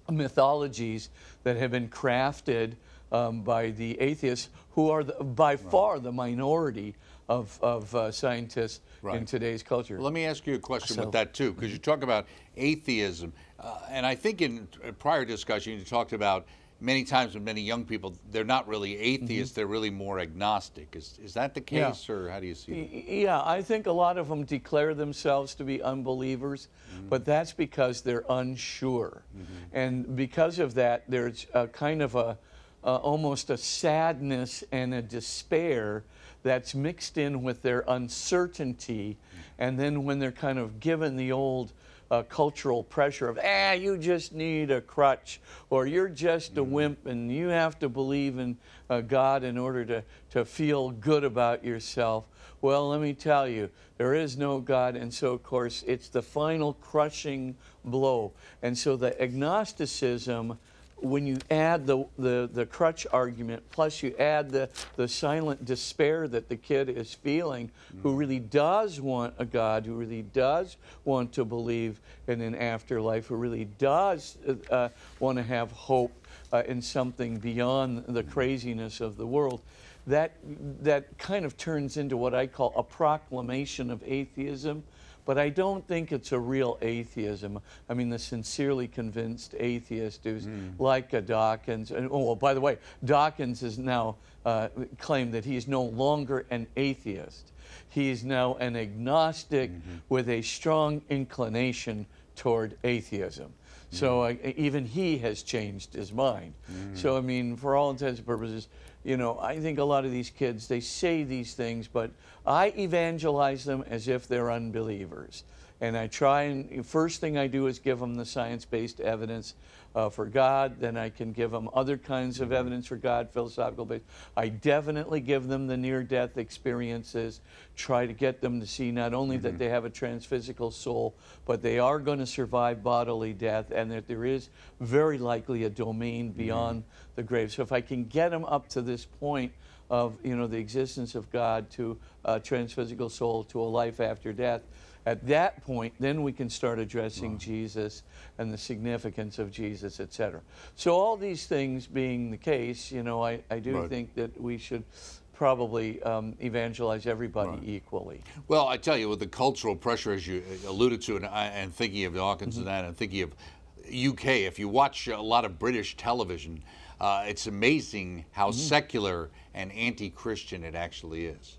mythologies that have been crafted um, by the atheists, who are the, by far the minority of, of uh, scientists in today's culture. Let me ask you a question So- with that too, because you talk about atheism, uh, and I think in a prior discussion you talked about many times with many young people they're not really atheists; they're really more agnostic. Is is that the Mm-hmm. Yeah. case, or how do you see it? Yeah, I think a lot of them declare themselves to be unbelievers, but that's because they're unsure. And because of that, there's a kind of a, uh, almost a sadness and a despair that's mixed in with their uncertainty. And then when they're kind of given the old uh, cultural pressure of, ah, you just need a crutch, or you're just a wimp, and you have to believe in uh, God in order to, to feel good about yourself. Well, let me tell you, there is no God, and so, of course, it's the final crushing blow. And so the agnosticism when you add the, the, the crutch argument, plus you add the, the silent despair that the kid is feeling, who really does want a God, who really does want to believe in an afterlife, who really does uh, want to have hope uh, in something beyond the craziness of the world, that, that kind of turns into what I call a proclamation of atheism. But I don't think it's a real atheism. I mean, the sincerely convinced atheist who's like a Dawkins. And, oh, well, by the way, Dawkins has now uh, claimed that he's no longer an atheist. He's now an agnostic with a strong inclination toward atheism. So uh, even he has changed his mind. So I mean, for all intents and purposes, you know, I think a lot of these kids they say these things, but I evangelize them as if they're unbelievers. And I try and first thing I do is give them the science-based evidence uh, for God. Then I can give them other kinds of evidence for God, philosophical based. I definitely give them the near-death experiences. Try to get them to see not only that they have a transphysical soul, but they are going to survive bodily death, and that there is very likely a domain beyond the grave. So if I can get them up to this point of you know the existence of God to a transphysical soul to a life after death. At that point, then we can start addressing Jesus and the significance of Jesus, etc. So all these things being the case, you know, I, I do Right. think that we should probably um, evangelize everybody equally. Well, I tell you, with the cultural pressure, as you alluded to, and, and thinking of Dawkins and that, and thinking of UK, if you watch a lot of British television, uh, it's amazing how secular and anti-Christian it actually is.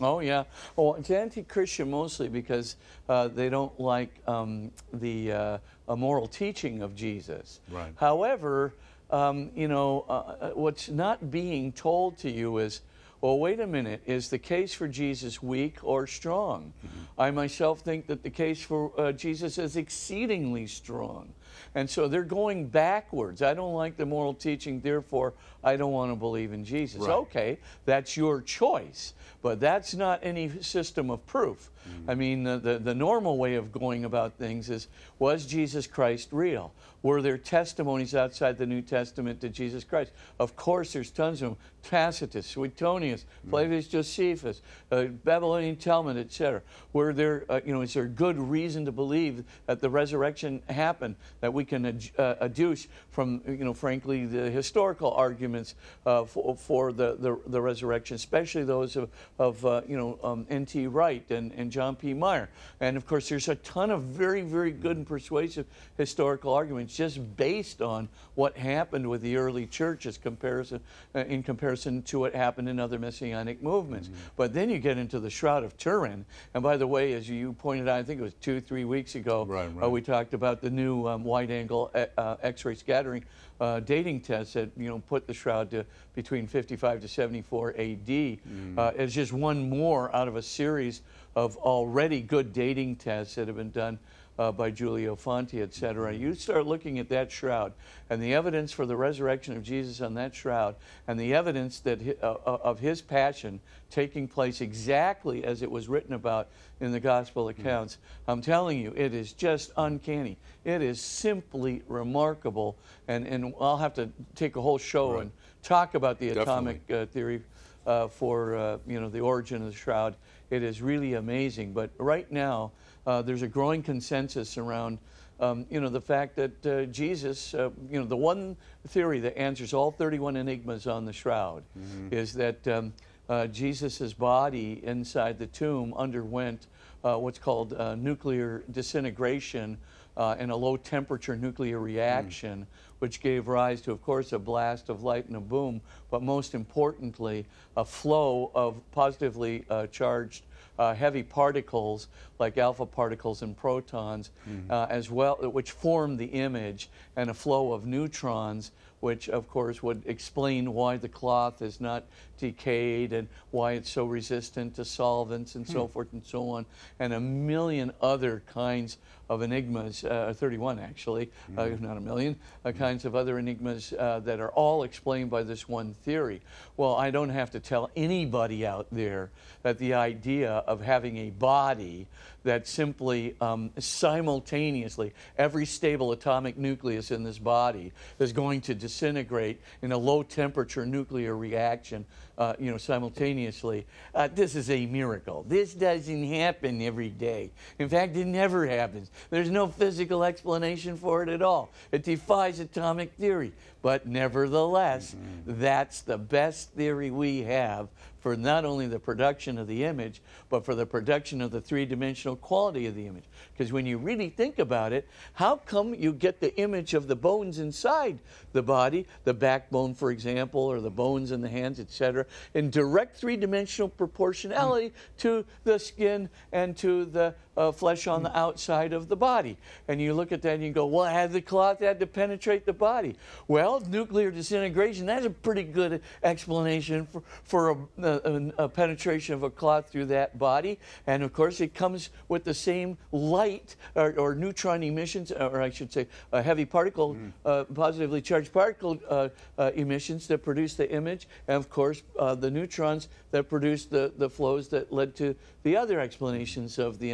Oh yeah. Well, it's anti-Christian mostly because uh, they don't like um, the uh, a moral teaching of Jesus. Right. However, um, you know uh, uh, what's not being told to you is, well, wait a minute. Is the case for Jesus weak or strong? I myself think that the case for uh, Jesus is exceedingly strong. And so they're going backwards. I don't like the moral teaching, therefore I don't want to believe in Jesus. Right. Okay, that's your choice, but that's not any system of proof. I mean, the, the, the normal way of going about things is was Jesus Christ real? Were there testimonies outside the New Testament to Jesus Christ? Of course, there's tons of them. Tacitus, Suetonius, Flavius Josephus, uh, Babylonian Talmud, etc. Were there, uh, you know, is there good reason to believe that the resurrection happened that we can ad- uh, adduce from, you know, frankly, the historical arguments uh, for, for the, the, the resurrection, especially those of, of uh, you know, um, N.T. Wright and, and John P. Meier. And of course, there's a ton of very, very good and persuasive historical arguments just based on what happened with the early church as comparison, uh, in comparison to what happened in other messianic movements. But then you get into the Shroud of Turin. And by the way, as you pointed out, I think it was two, three weeks ago, Right, uh, right. we talked about the new um, wide-angle uh, uh, X-ray scattering uh, dating tests that you know put the shroud to between 55 to 74 A.D. Uh, as just one more out of a series of already good dating tests that have been done. Uh, by Giulio Fanti, et cetera. You start looking at that shroud and the evidence for the resurrection of Jesus on that shroud and the evidence that uh, uh, of his passion taking place exactly as it was written about in the gospel accounts. I'm telling you, it is just uncanny. It is simply remarkable. And, and I'll have to take a whole show Right. and talk about the Definitely. atomic uh, theory uh, for uh, you know the origin of the shroud. It is really amazing. But right now, uh, there's a growing consensus around um, you know the fact that uh, Jesus, uh, you know, the one theory that answers all 31 enigmas on the shroud is that um, uh, Jesus' body inside the tomb underwent uh, what's called uh, nuclear disintegration uh, and a low temperature nuclear reaction, which gave rise to, of course, a blast of light and a boom, but most importantly, a flow of positively uh, charged uh, heavy particles like alpha particles and protons, uh, as well, which form the image, and a flow of neutrons, which of course would explain why the cloth is not decayed and why it's so resistant to solvents and so forth and so on, and a million other kinds of enigmas, uh, 31 actually, uh, if not a million, uh, kinds of other enigmas uh, that are all explained by this one theory. Well, I don't have to tell anybody out there that the idea of having a body that simply um, simultaneously, every stable atomic nucleus in this body is going to disintegrate in a low temperature nuclear reaction, uh, you know, simultaneously. Uh, this is a miracle. This doesn't happen every day. In fact, it never happens. There's no physical explanation for it at all. It defies atomic theory. But nevertheless, mm-hmm. that's the best theory we have for not only the production of the image, but for the production of the three dimensional quality of the image. Because when you really think about it, how come you get the image of the bones inside the body, the backbone, for example, or the bones in the hands, etc., in direct three dimensional proportionality mm. to the skin and to the uh, flesh on the outside of the body? And you look at that and you go, well, had the cloth had to penetrate the body? Well, nuclear disintegration, that's a pretty good explanation for, for a, a, a penetration of a cloth through that body. And of course, it comes with the same light or, or neutron emissions, or I should say, uh, heavy particle, uh, positively charged particle uh, uh, emissions that produce the image. And of course, uh, the neutrons that produce the, the flows that led to the other explanations of the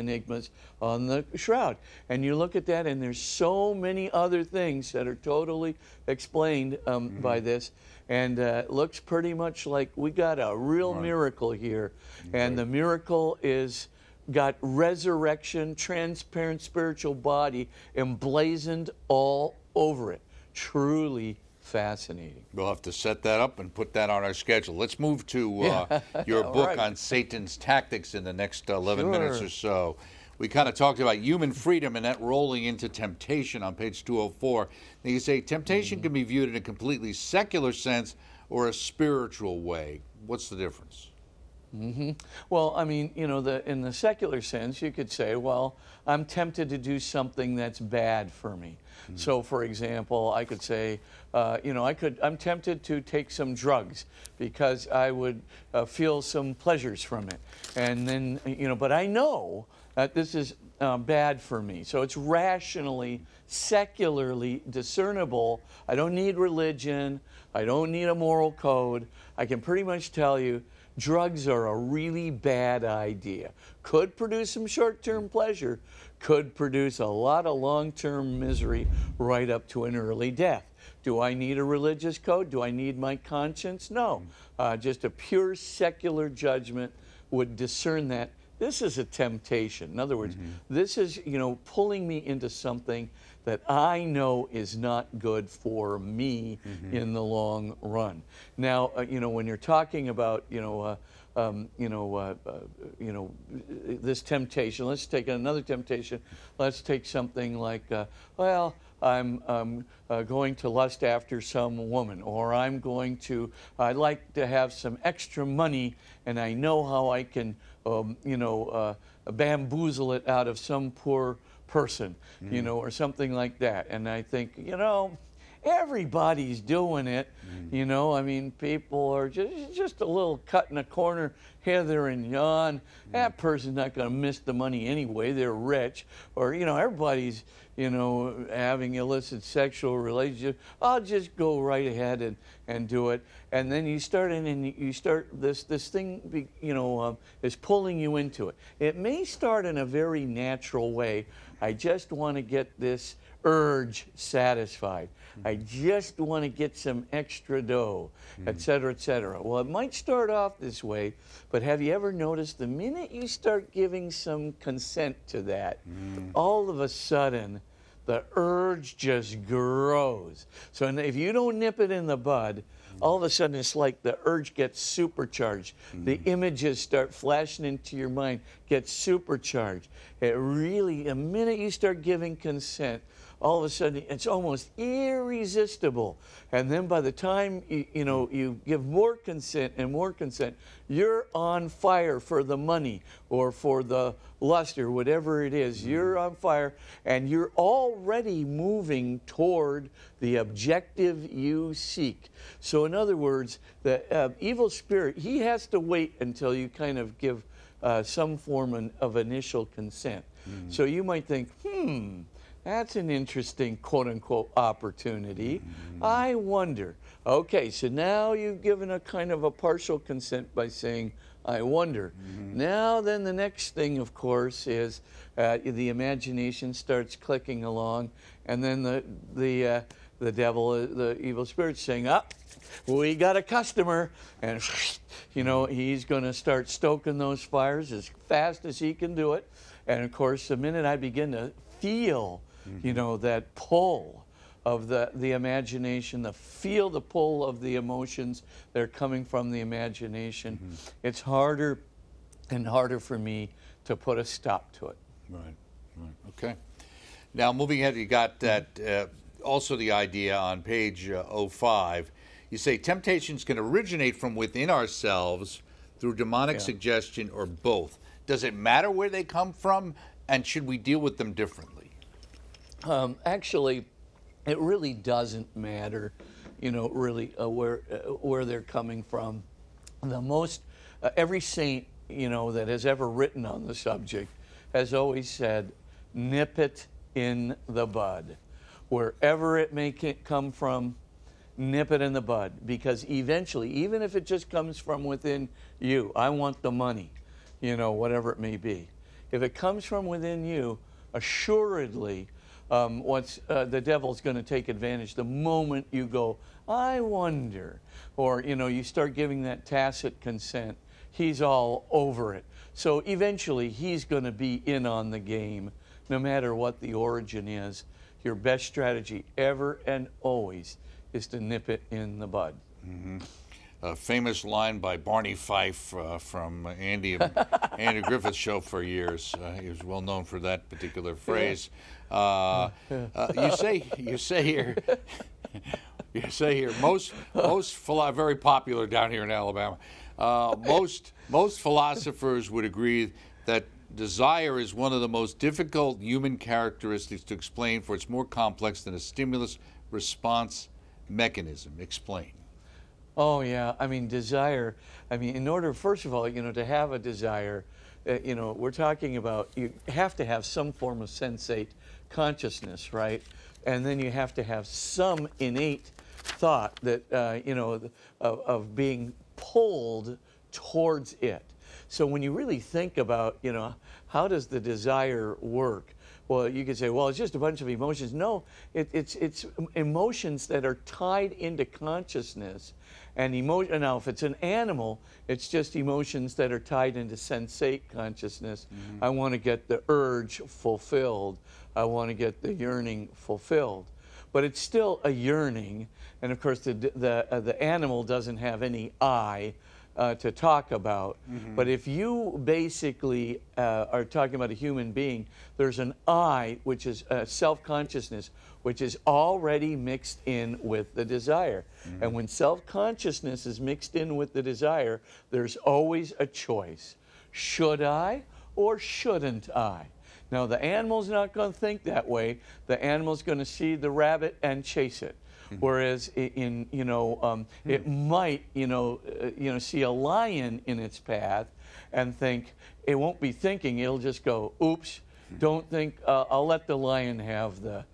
on the shroud. And you look at that, and there's so many other things that are totally explained um, by this. And uh, it looks pretty much like we got a real miracle here. And the miracle is got resurrection, transparent spiritual body emblazoned all over it. Truly fascinating. We'll have to set that up and put that on our schedule. Let's move to uh, your book right. on Satan's tactics in the next 11 minutes or so. We kind of talked about human freedom and that rolling into temptation on page 204. Now you say temptation Mm-hmm. can be viewed in a completely secular sense or a spiritual way. What's the difference? Well, I mean, you know, the, in the secular sense, you could say, well, I'm tempted to do something that's bad for me. So, for example, I could say, uh, you know, I could, I'm tempted to take some drugs because I would uh, feel some pleasures from it. And then, you know, but I know uh, this is uh, bad for me. So it's rationally, secularly discernible. I don't need religion. I don't need a moral code. I can pretty much tell you drugs are a really bad idea. Could produce some short term pleasure, could produce a lot of long term misery right up to an early death. Do I need a religious code? Do I need my conscience? No. Uh, just a pure secular judgment would discern that this is a temptation. In other words, this is, you know, pulling me into something that I know is not good for me in the long run. Now, uh, you know, when you're talking about, you know, uh, um, you know, uh, uh, you know, this temptation. Let's take another temptation. Let's take something like, uh, well, I'm um, uh, going to lust after some woman, or I'm going to, I'd like to have some extra money, and I know how I can, um, you know, uh, bamboozle it out of some poor person, you know, or something like that. And I think, you know, everybody's doing it. You know, I mean, people are just just a little cut in a corner here, there, and yon. That person's not going to miss the money anyway. They're rich, or you know, everybody's you know having illicit sexual relationships. I'll just go right ahead and and do it. And then you start in and you start this this thing, be, you know, um, is pulling you into it. It may start in a very natural way. I just want to get this urge satisfied. Mm-hmm. I just want to get some extra dough, mm-hmm. et cetera, et cetera. Well, it might start off this way, but have you ever noticed the minute you start giving some consent to that, mm. all of a sudden, the urge just grows. So if you don't nip it in the bud, mm. all of a sudden it's like the urge gets supercharged. The mm. images start flashing into your mind, get supercharged. It really, the minute you start giving consent, all of a sudden it's almost irresistible. And then by the time you, you know you give more consent and more consent, you're on fire for the money or for the lust or whatever it is. You're on fire and you're already moving toward the objective you seek. So in other words, the uh, evil spirit, he has to wait until you kind of give uh, some form of, of initial consent. So you might think, hmm, that's an interesting quote unquote opportunity. I wonder. Okay, so now you've given a kind of a partial consent by saying, I wonder. Now, then, the next thing, of course, is uh, the imagination starts clicking along, and then the, the, uh, the devil, uh, the evil spirit, saying, Up, we got a customer. And, you know, he's going to start stoking those fires as fast as he can do it. And, of course, the minute I begin to feel, you know, that pull of the, the imagination, the feel the pull of the emotions that are coming from the imagination, it's harder and harder for me to put a stop to it. Right, right, okay. Now, moving ahead, you got that, uh, also the idea on page uh, 05. You say temptations can originate from within ourselves through demonic Yeah. suggestion or both. Does it matter where they come from, and should we deal with them differently? Um, actually, it really doesn't matter, you know, really uh, where uh, where they're coming from. The most uh, every saint, you know, that has ever written on the subject has always said, "Nip it in the bud, wherever it may come from." Nip it in the bud because eventually, even if it just comes from within you, I want the money, you know, whatever it may be. If it comes from within you, assuredly, um, what's uh, the devil's going to take advantage the moment you go i wonder or you know you start giving that tacit consent he's all over it. So eventually he's going to be in on the game no matter what the origin is. Your best strategy ever and always is to nip it in the bud A famous line by Barney Fife uh, from Andy Andy Griffith's show for years. Uh, he was well known for that particular phrase. Uh, uh, you say you say here you say here most most philo- very popular down here in Alabama. Uh, most most philosophers would agree that desire is one of the most difficult human characteristics to explain, for it's more complex than a stimulus response mechanism. Explain. Oh yeah, I mean desire. I mean, in order, first of all, you know, to have a desire, uh, you know, we're talking about you have to have some form of sensate consciousness, right? And then you have to have some innate thought that, uh, you know, of, of being pulled towards it. So when you really think about, you know, how does the desire work? Well, you could say, well, it's just a bunch of emotions. No, it, it's, it's emotions that are tied into consciousness. And emotion, now, if it's an animal, it's just emotions that are tied into sensate consciousness. Mm-hmm. I want to get the urge fulfilled. I want to get the yearning fulfilled. But it's still a yearning. And of course, the, the, uh, the animal doesn't have any I uh, to talk about. Mm-hmm. But if you basically uh, are talking about a human being, there's an I, which is self consciousness, which is already mixed in with the desire. Mm-hmm. And when self consciousness is mixed in with the desire, there's always a choice. Should I or shouldn't I? Now, the animal's not going to think that way. The animal's going to see the rabbit and chase it. Mm-hmm. Whereas in, you know, um, mm-hmm. it might, you know, uh, you know, see a lion in its path and think, it won't be thinking, it'll just go, oops, mm-hmm. don't think, uh, I'll let the lion have the,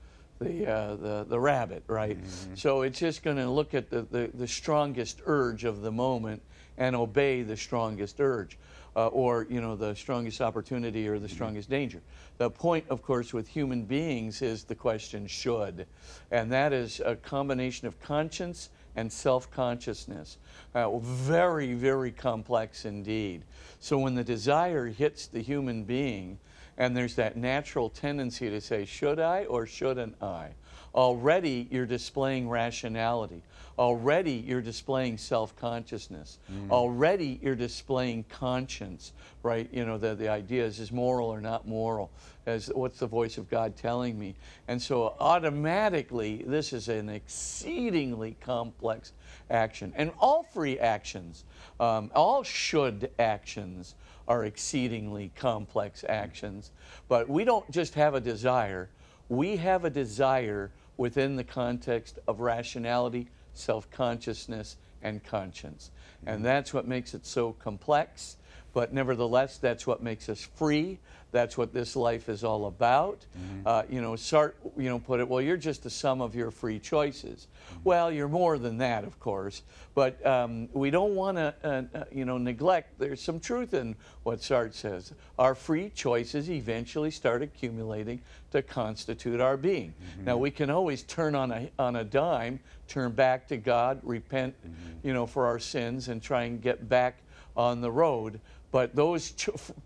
the, uh, the, the rabbit, right? Mm-hmm. So it's just going to look at the, the, the strongest urge of the moment and obey the strongest urge uh, or you know the strongest opportunity or the strongest danger. The point, of course, with human beings is the question should, and that is a combination of conscience and self-consciousness. Uh, very, very complex indeed. So when the desire hits the human being, and there's that natural tendency to say, should I or shouldn't I? Already you're displaying rationality. Already you're displaying self consciousness. Mm. Already you're displaying conscience, right? You know, the, the idea is, is moral or not moral? As what's the voice of God telling me? And so automatically, this is an exceedingly complex action. And all free actions, um, all should actions, are exceedingly complex actions. But we don't just have a desire, we have a desire within the context of rationality, self consciousness, and conscience. And mm-hmm. that's what makes it so complex. But nevertheless, that's what makes us free. That's what this life is all about. Mm-hmm. Uh, you know, Sartre, you know, put it, well, you're just the sum of your free choices. Mm-hmm. Well, you're more than that, of course. But um, we don't want to, uh, uh, you know, neglect. There's some truth in what Sartre says. Our free choices eventually start accumulating to constitute our being. Mm-hmm. Now we can always turn on a on a dime, turn back to God, repent, mm-hmm. you know, for our sins, and try and get back on the road. But those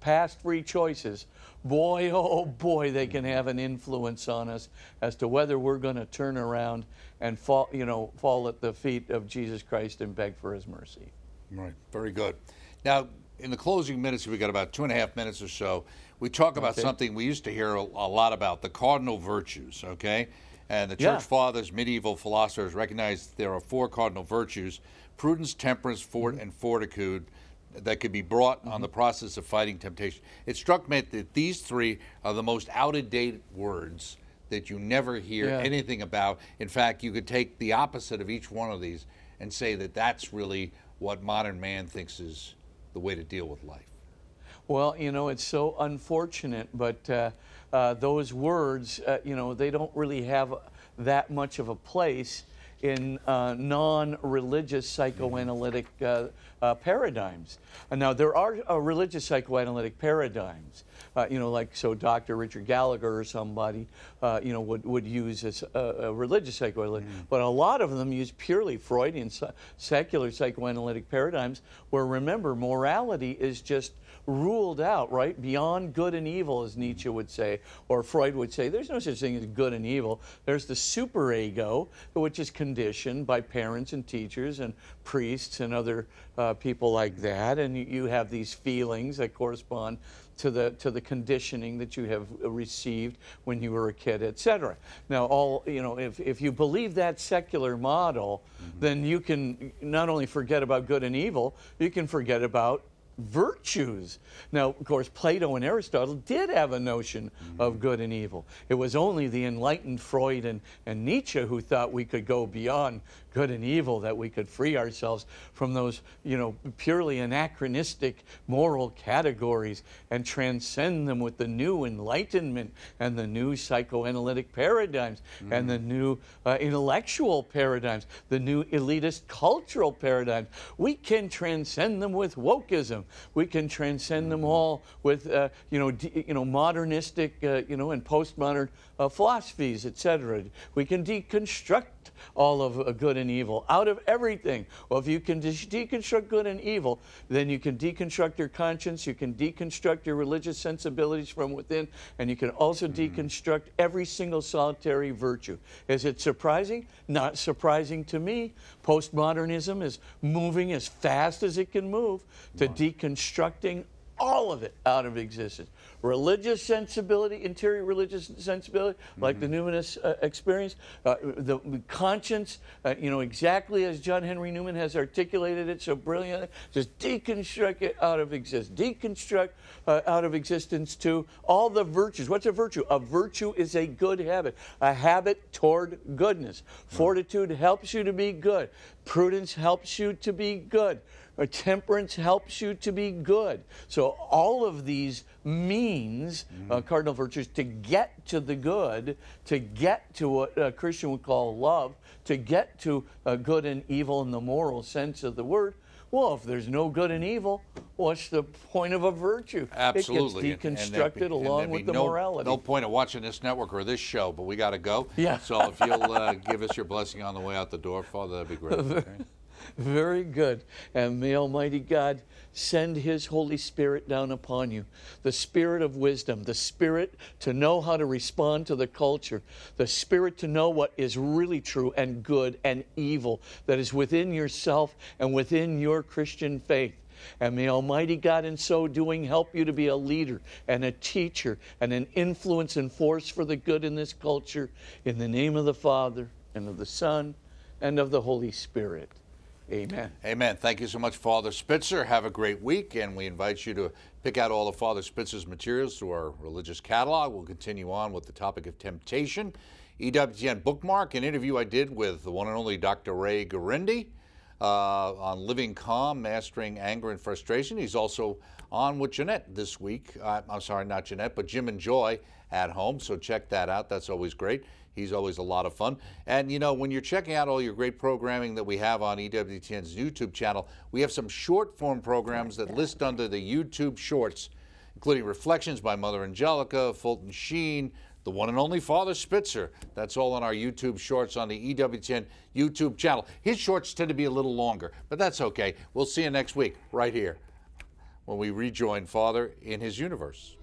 past free choices, boy, oh boy, they can have an influence on us as to whether we're going to turn around and fall, you know, fall at the feet of Jesus Christ and beg for His mercy. Right. Very good. Now, in the closing minutes, we've got about two and a half minutes or so. We talk about okay. something we used to hear a, a, lot about: the cardinal virtues. Okay, and the church yeah. fathers, medieval philosophers recognized there are four cardinal virtues: prudence, temperance, fort, mm-hmm. and fortitude that could be brought mm-hmm. on the process of fighting temptation. It struck me that these three are the most out of date words that you never hear yeah. anything about. In fact, you could take the opposite of each one of these and say that that's really what modern man thinks is the way to deal with life. Well, you know, it's so unfortunate, but uh, uh, those words, uh, you know, they don't really have that much of a place in uh, non religious psychoanalytic uh, uh, paradigms. now, there are uh, religious psychoanalytic paradigms. Uh, you know, like so Dr. Richard Gallagher or somebody, uh, you know, would, would use as a, a religious psychoanalytic. Mm. But a lot of them use purely Freudian secular psychoanalytic paradigms where, remember, morality is just ruled out, right? Beyond good and evil, as Nietzsche would say, or Freud would say. There's no such thing as good and evil. There's the superego, which is conditioned by parents and teachers and priests and other uh, people like that. And you have these feelings that correspond to the to the conditioning that you have received when you were a kid, etc. Now, all you know, if if you believe that secular model, mm-hmm. then you can not only forget about good and evil, you can forget about virtues. Now, of course, Plato and Aristotle did have a notion of good and evil. It was only the enlightened Freud and, and Nietzsche who thought we could go beyond good and evil, that we could free ourselves from those, you know, purely anachronistic moral categories and transcend them with the new enlightenment and the new psychoanalytic paradigms and the new uh, intellectual paradigms, the new elitist cultural paradigms. We can transcend them with wokeism. We can transcend them all with, uh, you know, d- you know, modernistic, uh, you know, and postmodern uh, philosophies, etc. We can deconstruct all of uh, good and evil out of everything. Well, if you can de- deconstruct good and evil, then you can deconstruct your conscience, you can deconstruct your religious sensibilities from within, and you can also deconstruct every single solitary virtue. Is it surprising? Not surprising to me. Postmodernism is moving as fast as it can move to deconstructing all of it out of existence. Religious sensibility, interior religious sensibility, like the numinous uh, experience, uh, the conscience, uh, you know, exactly as John Henry Newman has articulated it so brilliantly, just deconstruct it out of existence. Deconstruct uh, out of existence too all the virtues. What's a virtue? A virtue is a good habit, a habit toward goodness. Fortitude helps you to be good. Prudence helps you to be good. Uh, temperance helps you to be good. So all of these means uh, cardinal virtues to get to the good, to get to what a Christian would call love, to get to uh, good and evil in the moral sense of the word. Well, if there's no good and evil, what's the point of a virtue? Absolutely. It gets deconstructed be- along with the no, morality. No point of watching this network or this show, but we got to go. Yeah. So if you'll uh, give us your blessing on the way out the door, Father, that'd be great. okay? Very good. And may Almighty God send His Holy Spirit down upon you the spirit of wisdom, the spirit to know how to respond to the culture, the spirit to know what is really true and good and evil that is within yourself and within your Christian faith. And may Almighty God, in so doing, help you to be a leader and a teacher and an influence and force for the good in this culture. In the name of the Father, and of the Son, and of the Holy Spirit. Amen. Amen. Thank you so much, Father Spitzer. Have a great week, and we invite you to pick out all of Father Spitzer's materials through our religious catalog. We'll continue on with the topic of temptation. EWTN bookmark, an interview I did with the one and only Dr. Ray Guarendi uh, on living calm, mastering anger and frustration. He's also on with Jeanette this week. Uh, I'm sorry, not Jeanette, but Jim and Joy at home. So check that out. That's always great. He's always a lot of fun. And you know, when you're checking out all your great programming that we have on EWTN's YouTube channel, we have some short form programs that list under the YouTube shorts, including Reflections by Mother Angelica, Fulton Sheen, the one and only Father Spitzer. That's all on our YouTube shorts on the EWTN YouTube channel. His shorts tend to be a little longer, but that's okay. We'll see you next week right here when we rejoin Father in his universe.